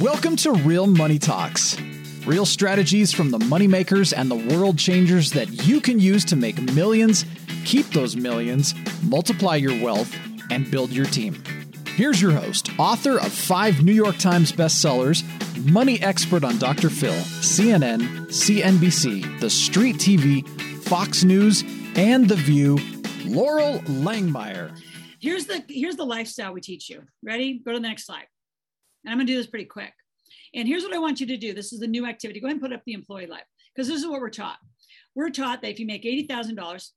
Welcome to Real Money Talks. Real strategies from the moneymakers and the world changers that you can use to make millions, keep those millions, multiply your wealth, and build your team. Here's your host, author of five New York Times bestsellers, money expert on Dr. Phil, CNN, CNBC, The Street TV, Fox News, and The View, Loral Langemeier. Here's the here's the lifestyle we teach you. Ready? Go to the next slide. And I'm gonna do this pretty quick. And here's what I want you to do. This is the new activity. Go ahead and put up the employee life because this is what we're taught. We're taught that if you make $80,000,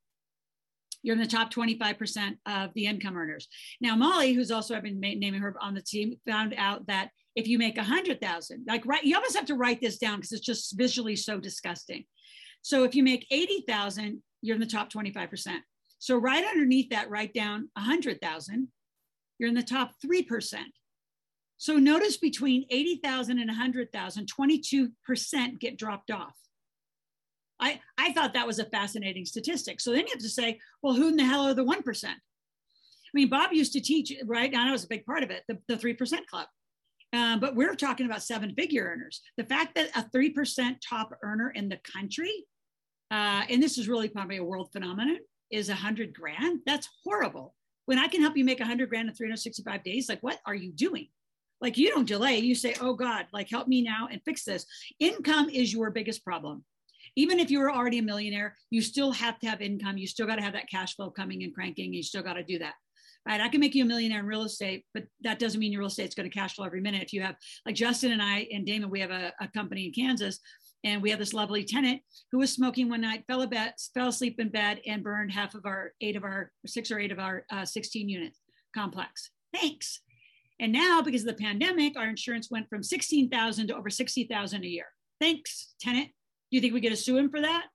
you're in the top 25% of the income earners. Now, Molly, who's also I've been naming her on the team, found out that if you make 100,000, like right, you almost have to write this down because it's just visually so disgusting. So if you make 80,000, you're in the top 25%. So right underneath that, write down 100,000, you're in the top 3%. So notice between 80,000 and 100,000, 22% get dropped off. I, I thought that was a fascinating statistic. So then you have to say, well, who in the hell are the 1%? I mean, Bob used to teach, right? And I was a big part of it, the, the 3% club. Um, but we're talking about seven figure earners. The fact that a 3% top earner in the country, uh, and this is really probably a world phenomenon, is a hundred grand. That's horrible. When I can help you make a hundred grand in 365 days, like what are you doing? Like you don't delay. You say, oh God, like help me now and fix this. Income is your biggest problem. Even if you were already a millionaire, you still have to have income. You still got to have that cash flow coming and cranking. You still got to do that right? I can make you a millionaire in real estate, but that doesn't mean your real estate's going to cash flow every minute. If you have, like Justin and I and Damon, we have a, a company in Kansas, and we have this lovely tenant who was smoking one night, fell, bed, fell asleep in bed, and burned half of our eight of our six or eight of our uh, 16 units complex. Thanks. And now, because of the pandemic, our insurance went from 16,000 to over 60,000 a year. Thanks, tenant. Do you think we get to sue him for that?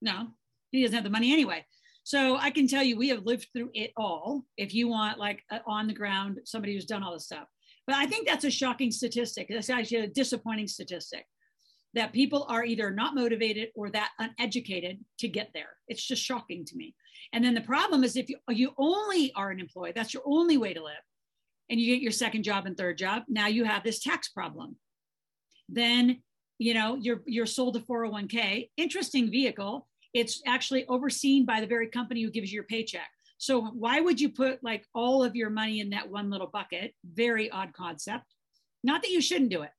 No, he doesn't have the money anyway. So I can tell you, we have lived through it all. If you want, like, on the ground, somebody who's done all this stuff. But I think that's a shocking statistic. That's actually a disappointing statistic that people are either not motivated or that uneducated to get there. It's just shocking to me. And then the problem is if you, you only are an employee, that's your only way to live, and you get your second job and third job, now you have this tax problem. Then, you know, you're you're sold a 401k, interesting vehicle. It's actually overseen by the very company who gives you your paycheck. So why would you put like all of your money in that one little bucket? Very odd concept. Not that you shouldn't do it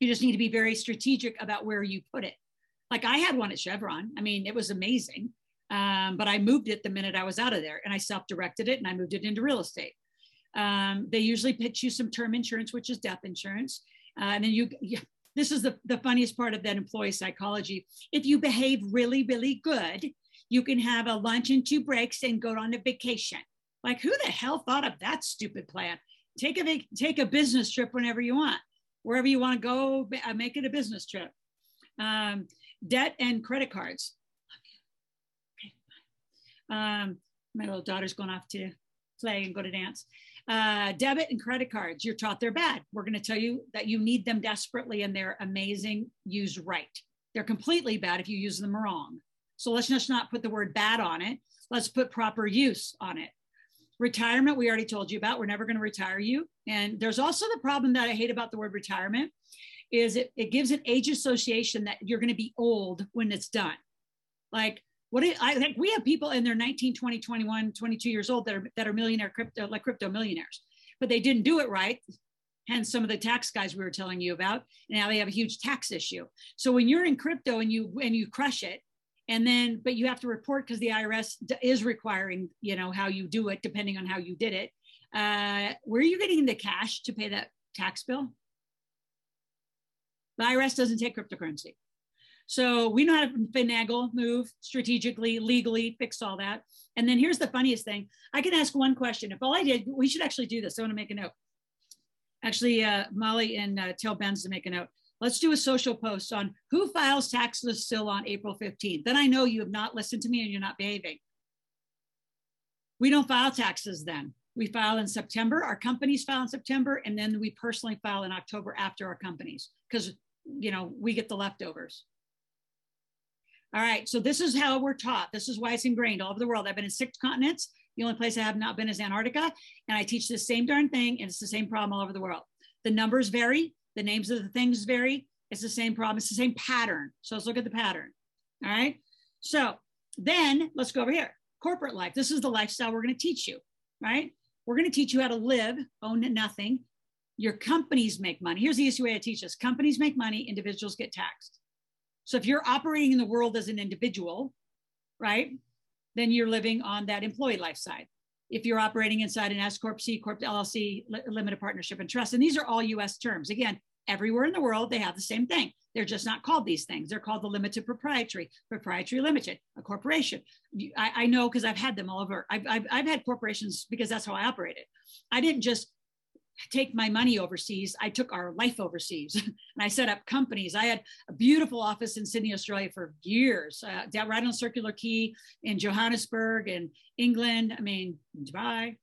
you just need to be very strategic about where you put it. Like I had one at Chevron. I mean, it was amazing. Um, but I moved it the minute I was out of there and I self directed it and I moved it into real estate. Um, they usually pitch you some term insurance, which is death insurance. Uh, and then you, this is the, the funniest part of that employee psychology. If you behave really, really good, you can have a lunch and two breaks and go on a vacation. Like, who the hell thought of that stupid plan? Take a, take a business trip whenever you want wherever you want to go, uh, make it a business trip. Um, debt and credit cards. Um, my little daughter's going off to play and go to dance. Uh, debit and credit cards, you're taught they're bad. We're going to tell you that you need them desperately and they're amazing used right. They're completely bad if you use them wrong. So let's just not put the word bad on it. Let's put proper use on it. Retirement, we already told you about. We're never going to retire you. And there's also the problem that I hate about the word retirement is it, it gives an age association that you're going to be old when it's done. Like what it, I think we have people in their 19, 20, 21, 22 years old that are, that are millionaire crypto, like crypto millionaires, but they didn't do it right. Hence some of the tax guys we were telling you about. Now they have a huge tax issue. So when you're in crypto and you, and you crush it, and then but you have to report because the irs is requiring you know how you do it depending on how you did it uh, where are you getting the cash to pay that tax bill the irs doesn't take cryptocurrency so we know how to finagle move strategically legally fix all that and then here's the funniest thing i can ask one question if all i did we should actually do this i want to make a note actually uh, molly and uh, tell benz to make a note Let's do a social post on who files taxes still on April 15th. Then I know you have not listened to me and you're not behaving. We don't file taxes then. We file in September. Our companies file in September, and then we personally file in October after our companies because you know we get the leftovers. All right, so this is how we're taught. This is why it's ingrained all over the world. I've been in six continents. The only place I have not been is Antarctica, and I teach the same darn thing, and it's the same problem all over the world. The numbers vary, The names of the things vary. It's the same problem. It's the same pattern. So let's look at the pattern. All right. So then let's go over here. Corporate life. This is the lifestyle we're going to teach you, right? We're going to teach you how to live, own nothing. Your companies make money. Here's the easy way to teach us companies make money, individuals get taxed. So if you're operating in the world as an individual, right, then you're living on that employee life side. If you're operating inside an S Corp, C Corp, LLC, limited partnership and trust, and these are all US terms. Again, everywhere in the world, they have the same thing. They're just not called these things. They're called the limited proprietary, proprietary limited, a corporation. I, I know because I've had them all over. I've, I've, I've had corporations because that's how I operated. I didn't just take my money overseas. I took our life overseas and I set up companies. I had a beautiful office in Sydney, Australia for years, uh, right on Circular Quay in Johannesburg and England. I mean, Dubai,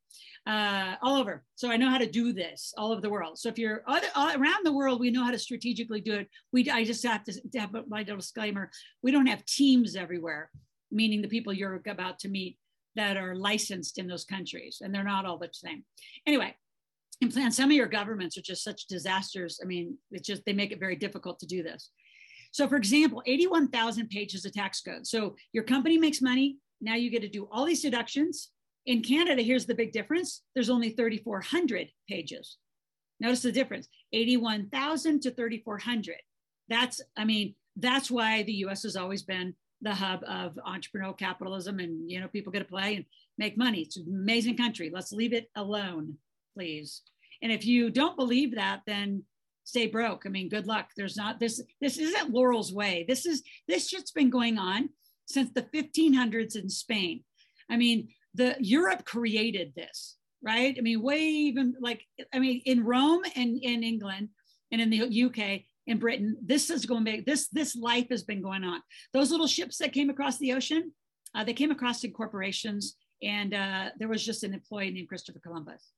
uh, all over. So I know how to do this all over the world. So if you're other, all around the world, we know how to strategically do it. We, I just have to, to have my little disclaimer. We don't have teams everywhere, meaning the people you're about to meet that are licensed in those countries and they're not all the same. Anyway, and some of your governments are just such disasters. I mean, it's just, they make it very difficult to do this. So for example, 81,000 pages of tax code. So your company makes money. Now you get to do all these deductions. In Canada, here's the big difference. There's only 3,400 pages. Notice the difference, 81,000 to 3,400. That's, I mean, that's why the US has always been the hub of entrepreneurial capitalism and, you know, people get to play and make money. It's an amazing country. Let's leave it alone please. And if you don't believe that, then stay broke. I mean, good luck. There's not this. This isn't Loral's way. This is this shit's been going on since the 1500s in Spain. I mean, the Europe created this, right? I mean, way even like I mean, in Rome and in England and in the UK in Britain, this is going back. This this life has been going on. Those little ships that came across the ocean, uh, they came across in corporations, and uh, there was just an employee named Christopher Columbus.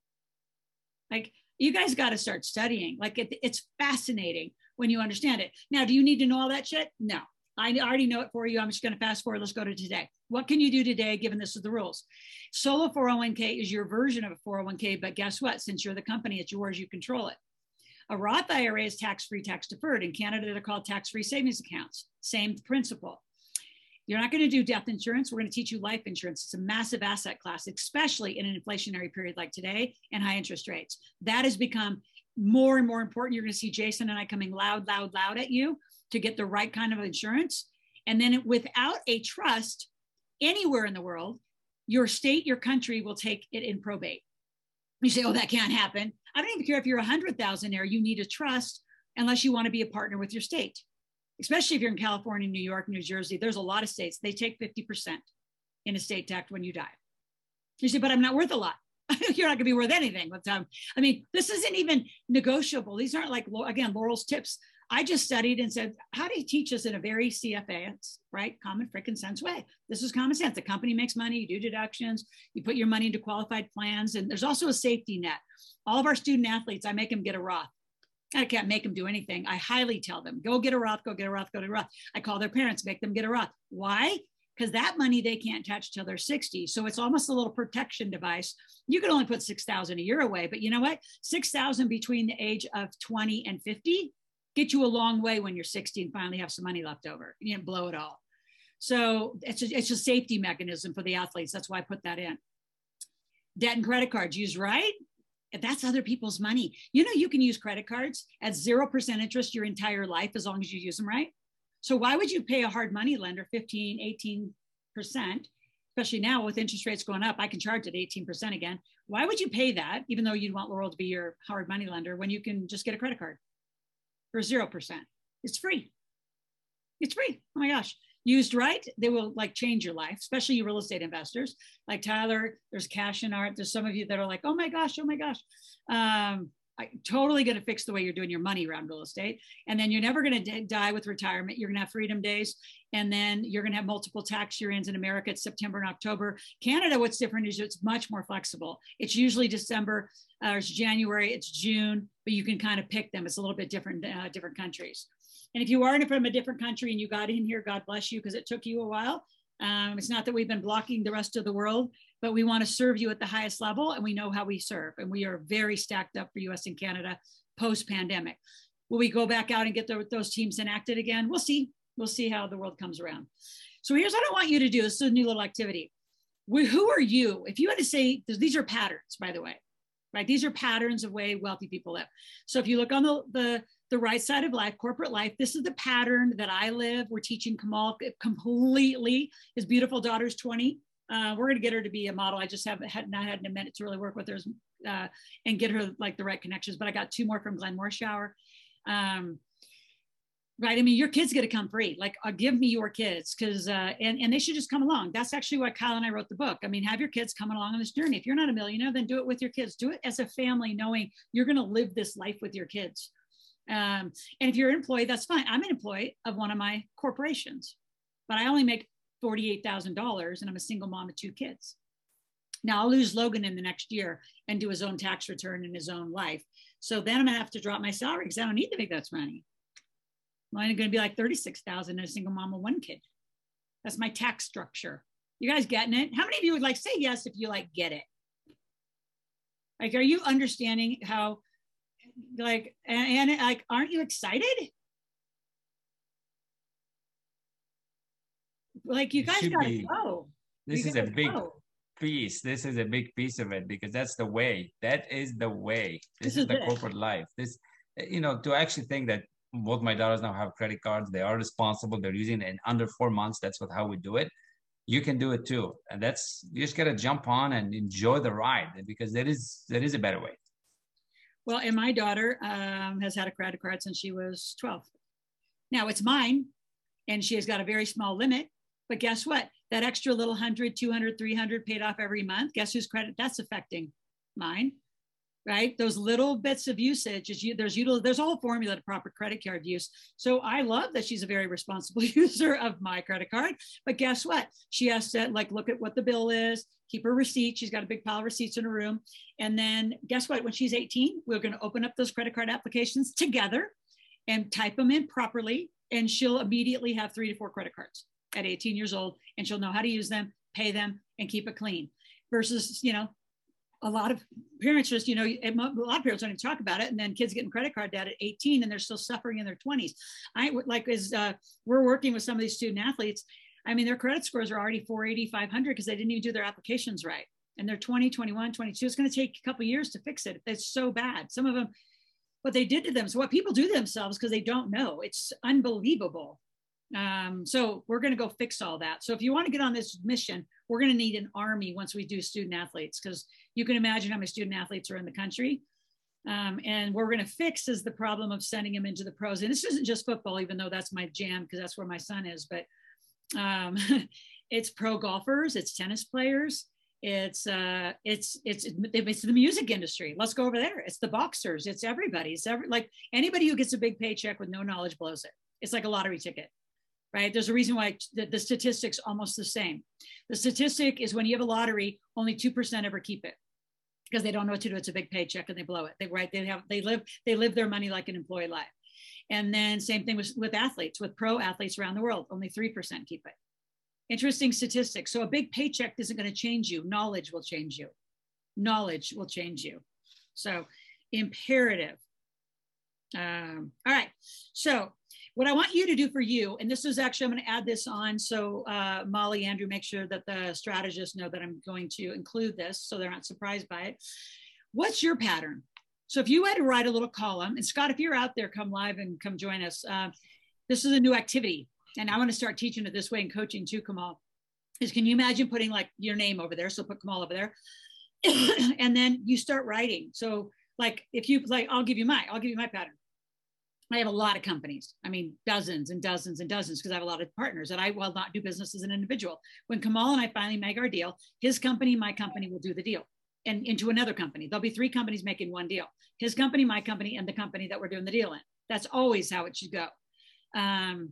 Like you guys got to start studying. Like it, it's fascinating when you understand it. Now, do you need to know all that shit? No, I already know it for you. I'm just going to fast forward. Let's go to today. What can you do today, given this is the rules? Solo 401k is your version of a 401k, but guess what? Since you're the company, it's yours, you control it. A Roth IRA is tax free, tax deferred. In Canada, they're called tax free savings accounts. Same principle. You're not going to do death insurance. We're going to teach you life insurance. It's a massive asset class, especially in an inflationary period like today and high interest rates. That has become more and more important. You're going to see Jason and I coming loud, loud, loud at you to get the right kind of insurance. And then without a trust anywhere in the world, your state, your country will take it in probate. You say, oh, that can't happen. I don't even care if you're a hundred thousandaire, you need a trust unless you want to be a partner with your state especially if you're in California, New York, New Jersey, there's a lot of states, they take 50% in estate tax when you die. You say, but I'm not worth a lot. you're not going to be worth anything with time. Um, I mean, this isn't even negotiable. These aren't like, again, Loral's tips. I just studied and said, how do you teach us in a very CFA, right? Common freaking sense way. This is common sense. The company makes money, you do deductions, you put your money into qualified plans, and there's also a safety net. All of our student athletes, I make them get a Roth. I can't make them do anything. I highly tell them, go get a Roth, go get a Roth, go a Roth. I call their parents, make them get a Roth. Why? Because that money they can't touch till they're 60. So it's almost a little protection device. You can only put 6,000 a year away, but you know what? 6,000 between the age of 20 and 50 get you a long way when you're 60 and finally have some money left over. You didn't blow it all. So it's a, it's a safety mechanism for the athletes. That's why I put that in. Debt and credit cards used right that's other people's money. You know, you can use credit cards at 0% interest your entire life as long as you use them right. So why would you pay a hard money lender 15, 18%, especially now with interest rates going up? I can charge it 18% again. Why would you pay that, even though you'd want Loral to be your hard money lender, when you can just get a credit card for 0%? It's free. It's free. Oh my gosh used right, they will like change your life, especially you real estate investors. Like Tyler, there's cash in art. There's some of you that are like, oh my gosh, oh my gosh. Um, I totally going to fix the way you're doing your money around real estate. And then you're never going to die with retirement. You're going to have freedom days. And then you're going to have multiple tax year ends in America. It's September and October. Canada, what's different is it's much more flexible. It's usually December, uh, it's January, it's June, but you can kind of pick them. It's a little bit different, uh, different countries. And if you are from a different country and you got in here, God bless you because it took you a while. Um, it's not that we've been blocking the rest of the world, but we want to serve you at the highest level and we know how we serve. And we are very stacked up for US and Canada post pandemic. Will we go back out and get the, those teams enacted again? We'll see. We'll see how the world comes around. So here's what I want you to do. This is a new little activity. Who are you? If you had to say, these are patterns, by the way, right? These are patterns of way wealthy people live. So if you look on the, the, the right side of life, corporate life, this is the pattern that I live. We're teaching Kamal completely. His beautiful daughter's 20. Uh, we're going to get her to be a model. I just haven't had not had a minute to really work with her uh, and get her like the right connections. But I got two more from Glenn Morshower. Um, right. I mean, your kids get to come free. Like, uh, give me your kids because uh, and and they should just come along. That's actually why Kyle and I wrote the book. I mean, have your kids come along on this journey. If you're not a millionaire, then do it with your kids. Do it as a family, knowing you're going to live this life with your kids. Um, and if you're an employee, that's fine. I'm an employee of one of my corporations, but I only make $48,000 and I'm a single mom of two kids. Now I'll lose Logan in the next year and do his own tax return in his own life. So then I'm gonna have to drop my salary because I don't need to make that money. Mine is gonna be like 36,000 and a single mom of one kid. That's my tax structure. You guys getting it? How many of you would like say yes if you like get it? Like, are you understanding how like and, and like aren't you excited like you guys gotta be. go this you is a big go. piece this is a big piece of it because that's the way that is the way this, this is, is, the it. corporate life this you know to actually think that both my daughters now have credit cards they are responsible they're using it in under four months that's what how we do it you can do it too and that's you just gotta jump on and enjoy the ride because there is there is a better way well, and my daughter um, has had a credit card since she was 12. Now it's mine, and she has got a very small limit. But guess what? That extra little 100, 200, 300 paid off every month. Guess whose credit that's affecting? Mine, right? Those little bits of usage is you, there's util, there's a whole formula to proper credit card use. So I love that she's a very responsible user of my credit card. But guess what? She has to like look at what the bill is, keep her receipt. She's got a big pile of receipts in her room. And then guess what? When she's 18, we're going to open up those credit card applications together and type them in properly. And she'll immediately have three to four credit cards at 18 years old. And she'll know how to use them, pay them, and keep it clean. Versus, you know, a lot of parents just, you know, a lot of parents don't even talk about it. And then kids getting credit card debt at 18 and they're still suffering in their 20s. I like as uh, we're working with some of these student athletes I mean, their credit scores are already 480, 500 because they didn't even do their applications right. And they're 20, 21, 22. It's going to take a couple years to fix it. It's so bad. Some of them, what they did to them, so what people do to themselves because they don't know. It's unbelievable. Um, so we're going to go fix all that. So if you want to get on this mission, we're going to need an army once we do student athletes because you can imagine how many student athletes are in the country. Um, and what we're going to fix is the problem of sending them into the pros. And this isn't just football, even though that's my jam because that's where my son is. But um, it's pro golfers, it's tennis players, it's uh, it's it's it's the music industry. Let's go over there. It's the boxers. It's everybody. It's every like anybody who gets a big paycheck with no knowledge blows it. It's like a lottery ticket, right? There's a reason why the, the statistics almost the same. The statistic is when you have a lottery, only two percent ever keep it because they don't know what to do. It's a big paycheck and they blow it. They right. They have they live they live their money like an employee life. And then same thing with, with athletes, with pro athletes around the world, only 3% keep it. Interesting statistics. So a big paycheck isn't going to change you. Knowledge will change you. Knowledge will change you. So imperative. Um, all right. So what I want you to do for you, and this is actually, I'm going to add this on. So uh, Molly, Andrew, make sure that the strategists know that I'm going to include this so they're not surprised by it. What's your pattern? So if you had to write a little column, and Scott, if you're out there, come live and come join us. Uh, this is a new activity, and I want to start teaching it this way and coaching too, Kamal. Is can you imagine putting like your name over there? So put Kamal over there, and then you start writing. So like if you like, I'll give you my, I'll give you my pattern. I have a lot of companies. I mean, dozens and dozens and dozens because I have a lot of partners that I will not do business as an individual. When Kamal and I finally make our deal, his company, my company will do the deal and into another company. There'll be three companies making one deal his company, my company, and the company that we're doing the deal in. That's always how it should go. Um,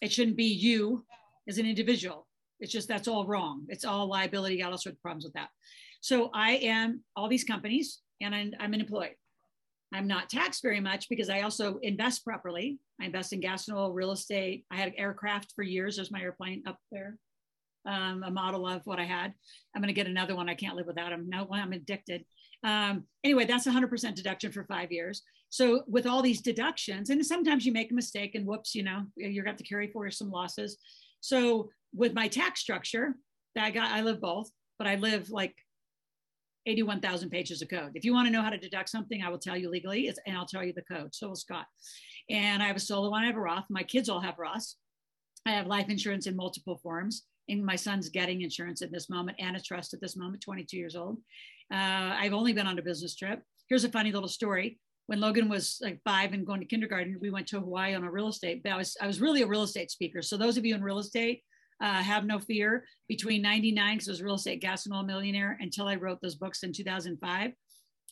it shouldn't be you as an individual. It's just that's all wrong. It's all liability, got all sorts of problems with that. So I am all these companies and I'm, I'm an employee. I'm not taxed very much because I also invest properly. I invest in gas and oil, real estate. I had aircraft for years. There's my airplane up there. um, a model of what I had. I'm going to get another one. I can't live without them. No, I'm addicted. Um, anyway, that's 100% deduction for five years. So with all these deductions, and sometimes you make a mistake and whoops, you know, you're to carry for some losses. So with my tax structure, that I got, I live both, but I live like 81,000 pages of code. If you want to know how to deduct something, I will tell you legally, and I'll tell you the code. So will Scott. And I have a solo one, I have a Roth. My kids all have Roths. I have life insurance in multiple forms. And my son's getting insurance at this moment and a trust at this moment, 22 years old. Uh, I've only been on a business trip. Here's a funny little story. When Logan was like five and going to kindergarten, we went to Hawaii on a real estate. But I was I was really a real estate speaker. So those of you in real estate, uh, have no fear. Between 99, because I was real estate gas and oil millionaire, until I wrote those books in 2005,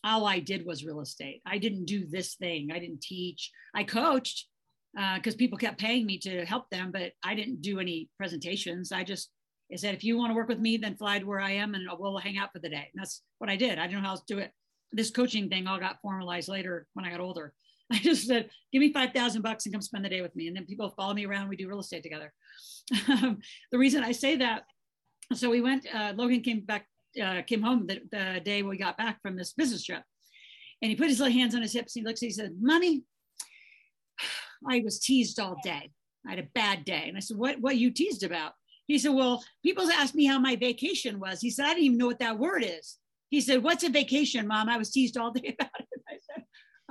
all I did was real estate. I didn't do this thing. I didn't teach. I coached because uh, people kept paying me to help them, but I didn't do any presentations. I just I said, if you want to work with me, then fly to where I am and we'll hang out for the day. And that's what I did. I didn't know how else to do it. This coaching thing all got formalized later when I got older. I just said, give me 5,000 bucks and come spend the day with me. And then people follow me around. We do real estate together. the reason I say that, so we went, uh, Logan came back, uh, came home the, the day we got back from this business trip. And he put his little hands on his hips. And he looks, he said, Mommy, I was teased all day. I had a bad day. And I said, What what you teased about? He said, Well, people asked me how my vacation was. He said, I didn't even know what that word is. He said, What's a vacation, mom? I was teased all day about it.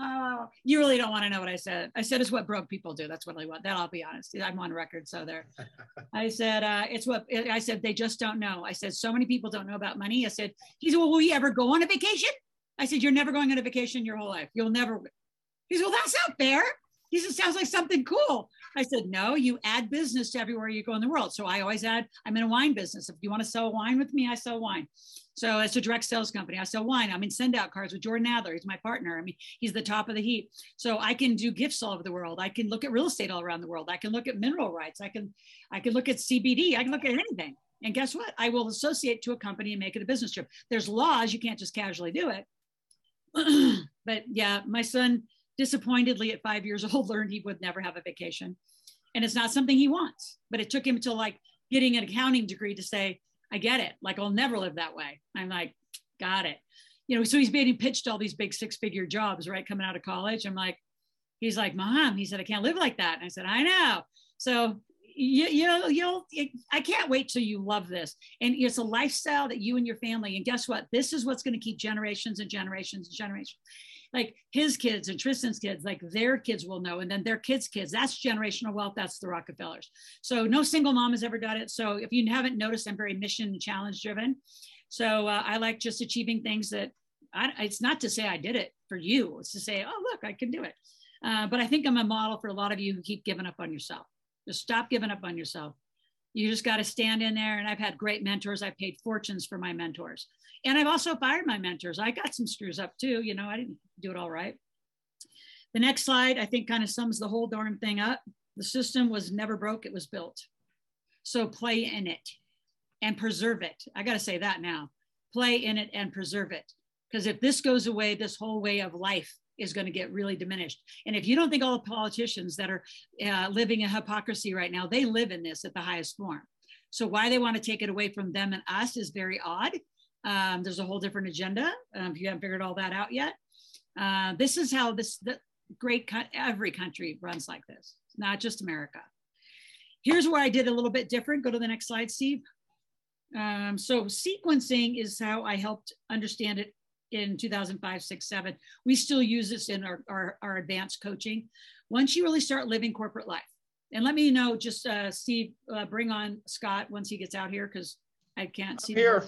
Oh, you really don't want to know what I said. I said it's what broke people do. That's what I want. That I'll be honest. I'm on record. So there. I said uh, it's what I said. They just don't know. I said so many people don't know about money. I said he said, well, will you ever go on a vacation? I said you're never going on a vacation your whole life. You'll never. He said, well, that's not fair. He said, sounds like something cool. I said, no, you add business to everywhere you go in the world. So I always add, I'm in a wine business. If you want to sell wine with me, I sell wine. So it's a direct sales company. I sell wine. I'm in send out cards with Jordan Adler. He's my partner. I mean, he's the top of the heap. So I can do gifts all over the world. I can look at real estate all around the world. I can look at mineral rights. I can, I can look at CBD. I can look at anything. And guess what? I will associate to a company and make it a business trip. There's laws. You can't just casually do it. but yeah, my son, disappointedly at five years old learned he would never have a vacation. And it's not something he wants but it took him to like getting an accounting degree to say i get it. Like i'll never live that way. I'm like got it. You know so he's being pitched all these big six figure jobs right coming out of college. I'm like he's like mom he said i can't live like that. And i said i know. So you, you you'll i can't wait till you love this. And it's a lifestyle that you and your family and guess what? This is what's going to keep generations and generations and generations like his kids and Tristan's kids, like their kids will know, and then their kids' kids. That's generational wealth. That's the Rockefellers. So no single mom has ever done it. So if you haven't noticed, I'm very mission challenge driven. So uh, I like just achieving things that I, it's not to say I did it for you. It's to say, oh look, I can do it. Uh, but I think I'm a model for a lot of you who keep giving up on yourself. Just stop giving up on yourself. You just got to stand in there. And I've had great mentors. I've paid fortunes for my mentors. And I've also fired my mentors. I got some screws up too. You know, I didn't do it all right. The next slide, I think, kind of sums the whole darn thing up. The system was never broke, it was built. So play in it and preserve it. I got to say that now play in it and preserve it. Because if this goes away, this whole way of life is going to get really diminished. And if you don't think all the politicians that are uh, living in hypocrisy right now, they live in this at the highest form. So why they want to take it away from them and us is very odd. Um, there's a whole different agenda. Um, if you haven't figured all that out yet, uh, this is how this the great co- every country runs like this, not just America. Here's where I did a little bit different. Go to the next slide, Steve. Um, so sequencing is how I helped understand it in 2005, six, seven. We still use this in our, our, our advanced coaching. Once you really start living corporate life, and let me know, just uh, Steve, uh, bring on Scott once he gets out here because I can't I'm see. here.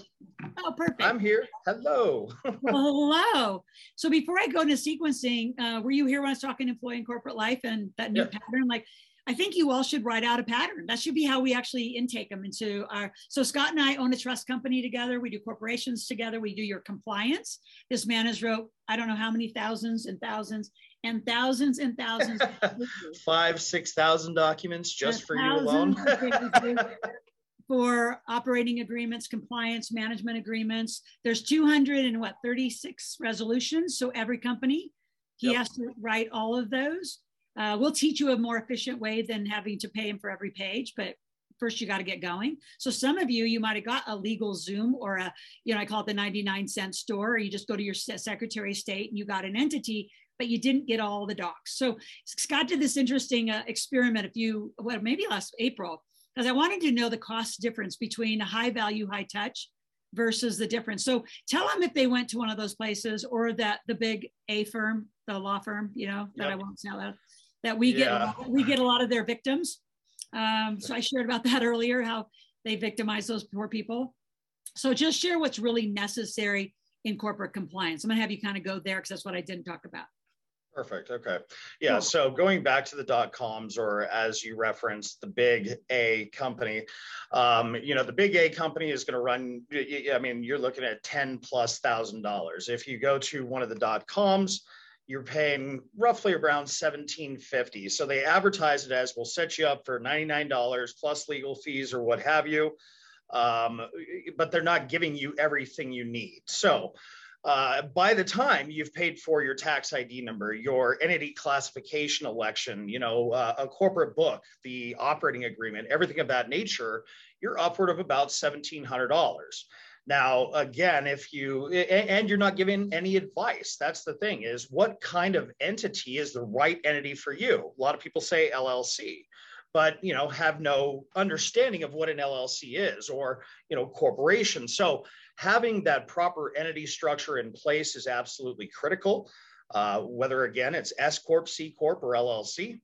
Oh, perfect. I'm here. Hello. well, hello. So before I go into sequencing, uh, were you here when I was talking employee and corporate life and that new yeah. pattern? Like, I think you all should write out a pattern. That should be how we actually intake them into our. So Scott and I own a trust company together. We do corporations together. We do your compliance. This man has wrote I don't know how many thousands and thousands and thousands and thousands. Five, six thousand documents just for you alone for operating agreements, compliance management agreements. There's 200 and what 36 resolutions. So every company, he yep. has to write all of those. Uh, we'll teach you a more efficient way than having to pay him for every page, but first you got to get going. So some of you, you might have got a legal Zoom or a, you know, I call it the 99 cent store, or you just go to your Secretary of State and you got an entity, but you didn't get all the docs. So Scott did this interesting uh, experiment a few, well, maybe last April, because I wanted to know the cost difference between a high value, high touch versus the difference. So tell them if they went to one of those places or that the big A firm, the law firm, you know, that yep. I won't say that, that we yeah. get, we get a lot of their victims um, so I shared about that earlier, how they victimize those poor people. So just share what's really necessary in corporate compliance. I'm gonna have you kind of go there because that's what I didn't talk about. Perfect. Okay. Yeah. Cool. So going back to the dot coms, or as you referenced, the big A company, um, you know, the big A company is going to run. I mean, you're looking at ten plus thousand dollars. If you go to one of the dot coms, you're paying roughly around 1750 so they advertise it as we'll set you up for $99 plus legal fees or what have you. Um, but they're not giving you everything you need. So uh, by the time you've paid for your tax id number your entity classification election you know uh, a corporate book the operating agreement everything of that nature you're upward of about $1700 now, again, if you, and you're not giving any advice, that's the thing is what kind of entity is the right entity for you? A lot of people say LLC, but, you know, have no understanding of what an LLC is or, you know, corporation. So having that proper entity structure in place is absolutely critical. Uh, whether again, it's S Corp, C Corp, or LLC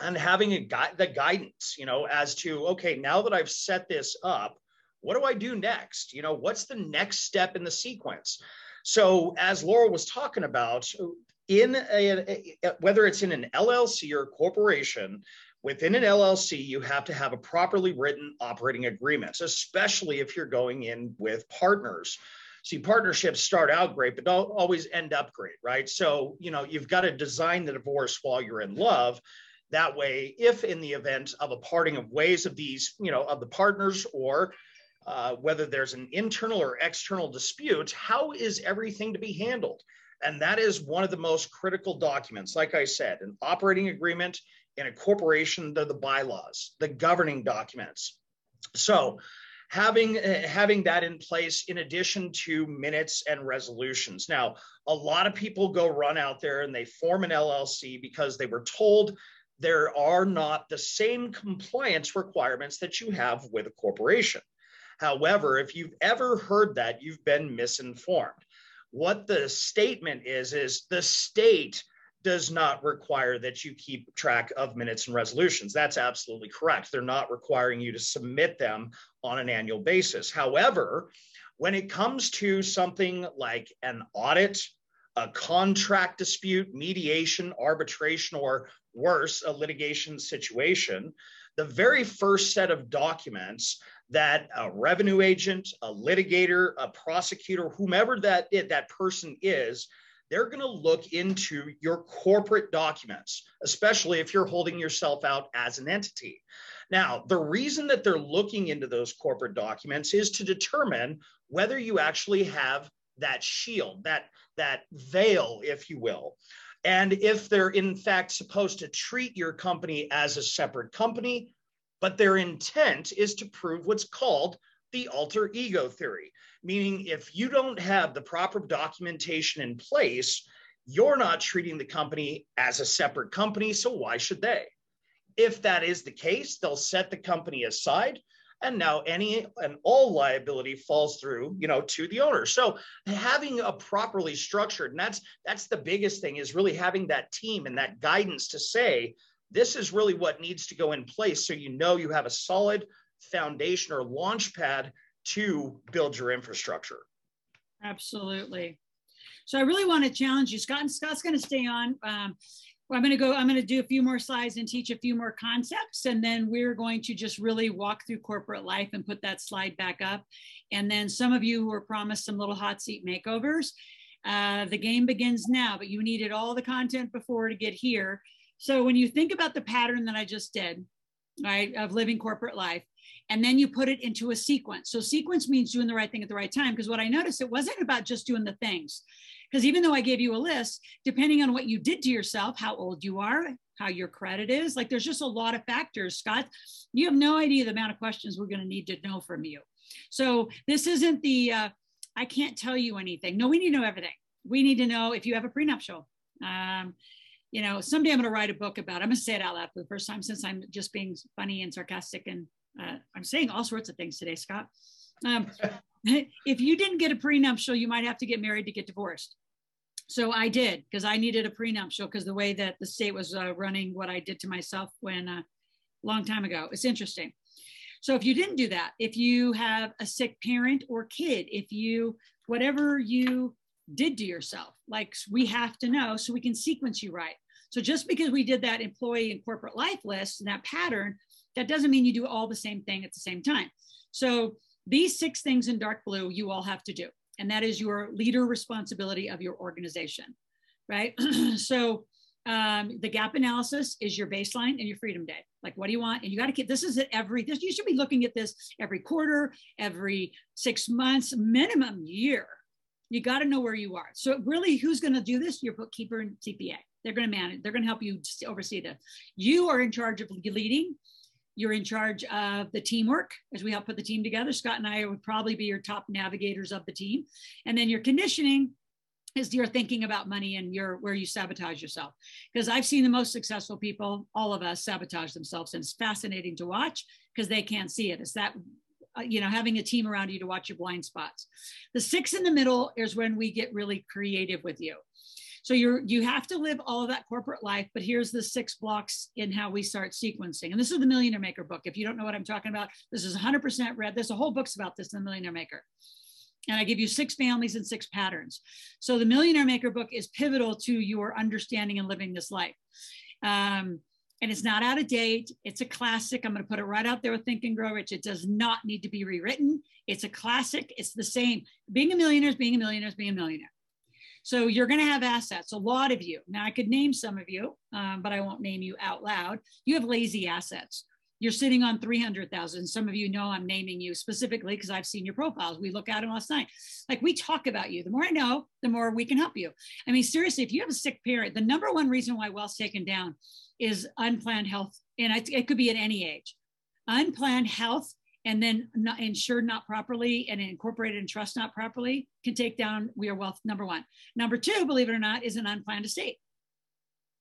and having a gui- the guidance, you know, as to, okay, now that I've set this up, what do I do next? You know, what's the next step in the sequence? So, as Laura was talking about, in a, a, whether it's in an LLC or a corporation, within an LLC, you have to have a properly written operating agreement, especially if you're going in with partners. See, partnerships start out great, but don't always end up great, right? So, you know, you've got to design the divorce while you're in love. That way, if in the event of a parting of ways of these, you know, of the partners or uh, whether there's an internal or external dispute, how is everything to be handled? And that is one of the most critical documents. Like I said, an operating agreement in a corporation, the, the bylaws, the governing documents. So, having uh, having that in place in addition to minutes and resolutions. Now, a lot of people go run out there and they form an LLC because they were told there are not the same compliance requirements that you have with a corporation. However, if you've ever heard that, you've been misinformed. What the statement is, is the state does not require that you keep track of minutes and resolutions. That's absolutely correct. They're not requiring you to submit them on an annual basis. However, when it comes to something like an audit, a contract dispute, mediation, arbitration, or worse, a litigation situation, the very first set of documents that a revenue agent, a litigator, a prosecutor, whomever that that person is, they're going to look into your corporate documents, especially if you're holding yourself out as an entity. Now, the reason that they're looking into those corporate documents is to determine whether you actually have that shield, that that veil, if you will. And if they're in fact supposed to treat your company as a separate company, but their intent is to prove what's called the alter ego theory, meaning if you don't have the proper documentation in place, you're not treating the company as a separate company, so why should they? If that is the case, they'll set the company aside and now any and all liability falls through you know to the owner so having a properly structured and that's that's the biggest thing is really having that team and that guidance to say this is really what needs to go in place so you know you have a solid foundation or launch pad to build your infrastructure. Absolutely. So I really want to challenge you, Scott. And Scott's going to stay on. Um, I'm going to go, I'm going to do a few more slides and teach a few more concepts. And then we're going to just really walk through corporate life and put that slide back up. And then some of you who were promised some little hot seat makeovers, uh, the game begins now, but you needed all the content before to get here. So when you think about the pattern that I just did, right, of living corporate life, and then you put it into a sequence. So sequence means doing the right thing at the right time. Because what I noticed, it wasn't about just doing the things. Because even though I gave you a list, depending on what you did to yourself, how old you are, how your credit is, like there's just a lot of factors. Scott, you have no idea the amount of questions we're going to need to know from you. So this isn't the, uh, I can't tell you anything. No, we need to know everything. We need to know if you have a prenuptial. Um, you know, someday I'm going to write a book about. I'm going to say it out loud for the first time since I'm just being funny and sarcastic, and uh, I'm saying all sorts of things today, Scott. Um, if you didn't get a prenuptial, you might have to get married to get divorced. So I did because I needed a prenuptial because the way that the state was uh, running what I did to myself when a uh, long time ago. It's interesting. So if you didn't do that, if you have a sick parent or kid, if you whatever you did to yourself. Like we have to know so we can sequence you right. So just because we did that employee and corporate life list and that pattern, that doesn't mean you do all the same thing at the same time. So these six things in dark blue you all have to do. And that is your leader responsibility of your organization, right? so um, the gap analysis is your baseline and your freedom day. Like, what do you want? And you got to keep this is at every this. You should be looking at this every quarter, every six months, minimum year, you got to know where you are. So really, who's going to do this? Your bookkeeper and CPA. They're going to manage. They're going to help you oversee this. You are in charge of leading. You're in charge of the teamwork as we help put the team together. Scott and I would probably be your top navigators of the team. And then your conditioning is your thinking about money and your where you sabotage yourself. Because I've seen the most successful people, all of us sabotage themselves. And it's fascinating to watch because they can't see it. It's that you know, having a team around you to watch your blind spots. The six in the middle is when we get really creative with you. So you're you have to live all of that corporate life, but here's the six blocks in how we start sequencing. And this is the Millionaire Maker book. If you don't know what I'm talking about, this is 100% read. There's a whole books about this in the Millionaire Maker. And I give you six families and six patterns. So the Millionaire Maker book is pivotal to your understanding and living this life. Um, and it's not out of date. It's a classic. I'm going to put it right out there with Think and Grow Rich. It does not need to be rewritten. It's a classic. It's the same. Being a millionaire is being a millionaire is being a millionaire. So you're going to have assets, a lot of you. Now I could name some of you, um, but I won't name you out loud. You have lazy assets. You're sitting on 300,000. Some of you know I'm naming you specifically because I've seen your profiles. We look at them last night. Like we talk about you. The more I know, the more we can help you. I mean, seriously, if you have a sick parent, the number one reason why wealth's taken down is unplanned health, and it could be at any age. Unplanned health and then not insured not properly and incorporated in trust not properly can take down we are wealth number one. Number two, believe it or not, is an unplanned estate.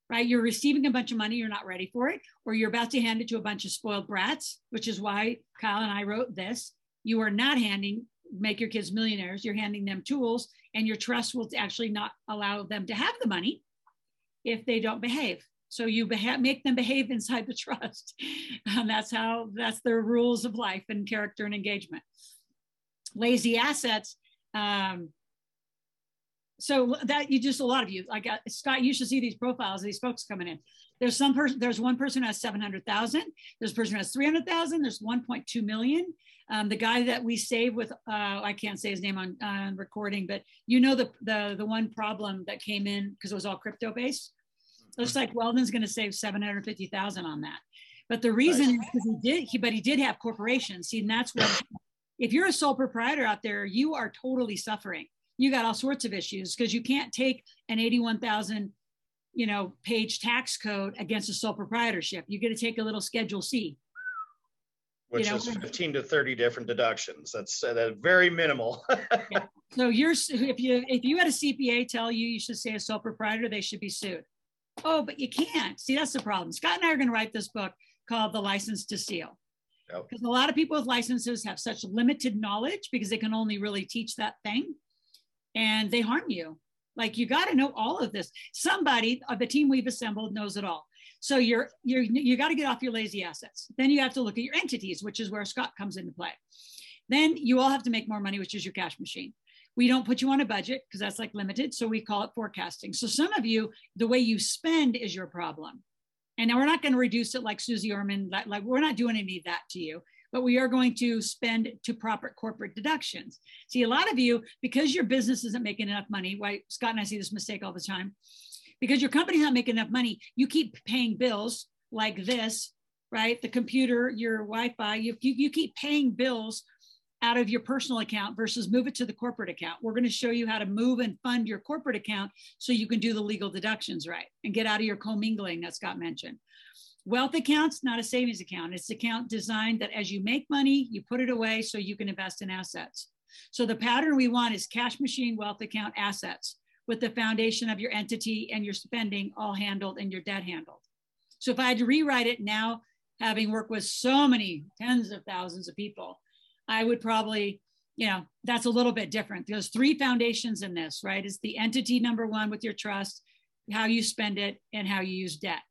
Right? You're receiving a bunch of money, you're not ready for it, or you're about to hand it to a bunch of spoiled brats, which is why Kyle and I wrote this. You are not handing make your kids millionaires, you're handing them tools, and your trust will actually not allow them to have the money if they don't behave. So you beha- make them behave inside the trust. And that's how, that's their rules of life and character and engagement. Lazy assets. Um, so that you just a lot of you like uh, Scott, you should see these profiles these folks coming in. There's some person, there's one person who has 700,000. There's a person who has 300,000. There's 1.2 million. Um, the guy that we save with, uh, I can't say his name on, on recording, but you know the, the, the one problem that came in because it was all crypto based looks like Weldon's going to save 750,000 on that. But the reason is because he did, he, but he did have corporations. See, and that's what, if you're a sole proprietor out there, you are totally suffering. You got all sorts of issues because you can't take an 81,000, you know, page tax code against a sole proprietorship. You got to take a little Schedule C. Which you know, is 15 to 30 different deductions. That's uh, very minimal. yeah. So you're if you if you had a CPA tell you you should say a sole proprietor, they should be sued. Oh, but you can't. See, that's the problem. Scott and I are going to write this book called The License to Steal. Because yep. a lot of people with licenses have such limited knowledge because they can only really teach that thing and they harm you. Like you got to know all of this. Somebody of the team we've assembled knows it all. So you're you're you got to get off your lazy assets. Then you have to look at your entities, which is where Scott comes into play. Then you all have to make more money, which is your cash machine. We don't put you on a budget because that's like limited. So we call it forecasting. So some of you, the way you spend is your problem. And now we're not going to reduce it like Susie Orman, like, like we're not doing any of that to you, but we are going to spend to proper corporate deductions. See, a lot of you, because your business isn't making enough money, why Scott and I see this mistake all the time, because your company's not making enough money, you keep paying bills like this right? The computer, your Wi-Fi, you, you, you keep paying bills out of your personal account versus move it to the corporate account. We're going to show you how to move and fund your corporate account so you can do the legal deductions right and get out of your commingling that Scott mentioned. Wealth account's not a savings account. It's an account designed that as you make money, you put it away so you can invest in assets. So the pattern we want is cash machine, wealth account, assets with the foundation of your entity and your spending all handled and your debt handled. So if I had to rewrite it now, having worked with so many tens of thousands of people, I would probably, you know, that's a little bit different. There's three foundations in this, right? It's the entity number one with your trust, how you spend it, and how you use debt.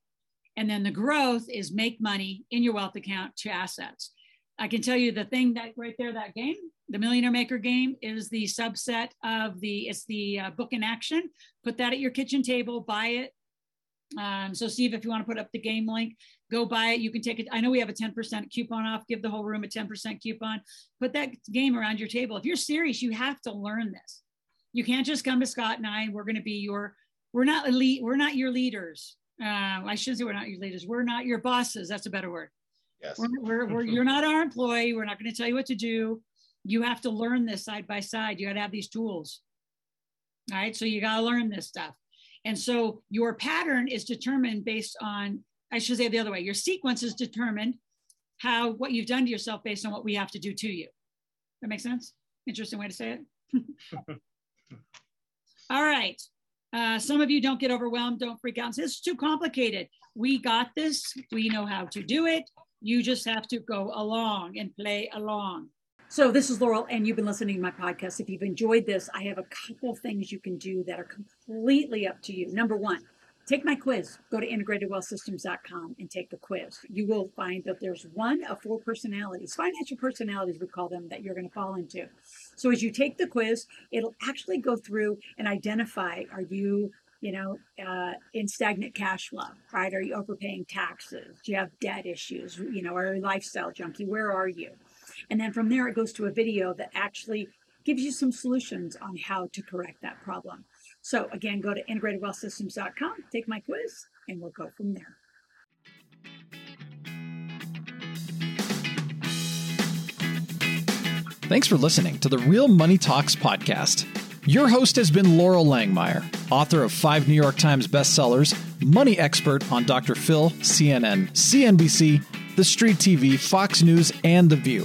And then the growth is make money in your wealth account to assets. I can tell you the thing that right there, that game, the Millionaire Maker game is the subset of the, it's the uh, book in action. Put that at your kitchen table, buy it. Um, so Steve, if you want to put up the game link, go buy it. You can take it. I know we have a 10% coupon off. Give the whole room a 10% coupon. Put that game around your table. If you're serious, you have to learn this. You can't just come to Scott and I. We're going to be your. We're not elite. We're not your leaders. Uh, I shouldn't say we're not your leaders. We're not your bosses. That's a better word. Yes. We're, we're, we're you're not our employee. We're not going to tell you what to do. You have to learn this side by side. You got to have these tools. All right. So you got to learn this stuff. And so your pattern is determined based on I should say the other way. Your sequence is determined how what you've done to yourself based on what we have to do to you. That makes sense? Interesting way to say it. All right. Uh, some of you don't get overwhelmed, don't freak out. It's too complicated. We got this. We know how to do it. You just have to go along and play along. So, this is Loral, and you've been listening to my podcast. If you've enjoyed this, I have a couple things you can do that are completely up to you. Number one, Take my quiz. Go to integratedwealthsystems.com and take the quiz. You will find that there's one of four personalities, financial personalities, we call them, that you're going to fall into. So as you take the quiz, it'll actually go through and identify are you you know, uh, in stagnant cash flow, right? Are you overpaying taxes? Do you have debt issues? You know, are you lifestyle junkie? Where are you? And then from there, it goes to a video that actually gives you some solutions on how to correct that problem. So again, go to integratedwealthsystems.com, take my quiz, and we'll go from there. Thanks for listening to the Real Money Talks podcast. Your host has been Loral Langemeier, author of five New York Times bestsellers, money expert on Dr. Phil, CNN, CNBC, The Street TV, Fox News, and The View.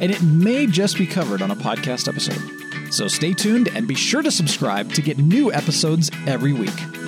and it may just be covered on a podcast episode. So stay tuned and be sure to subscribe to get new episodes every week.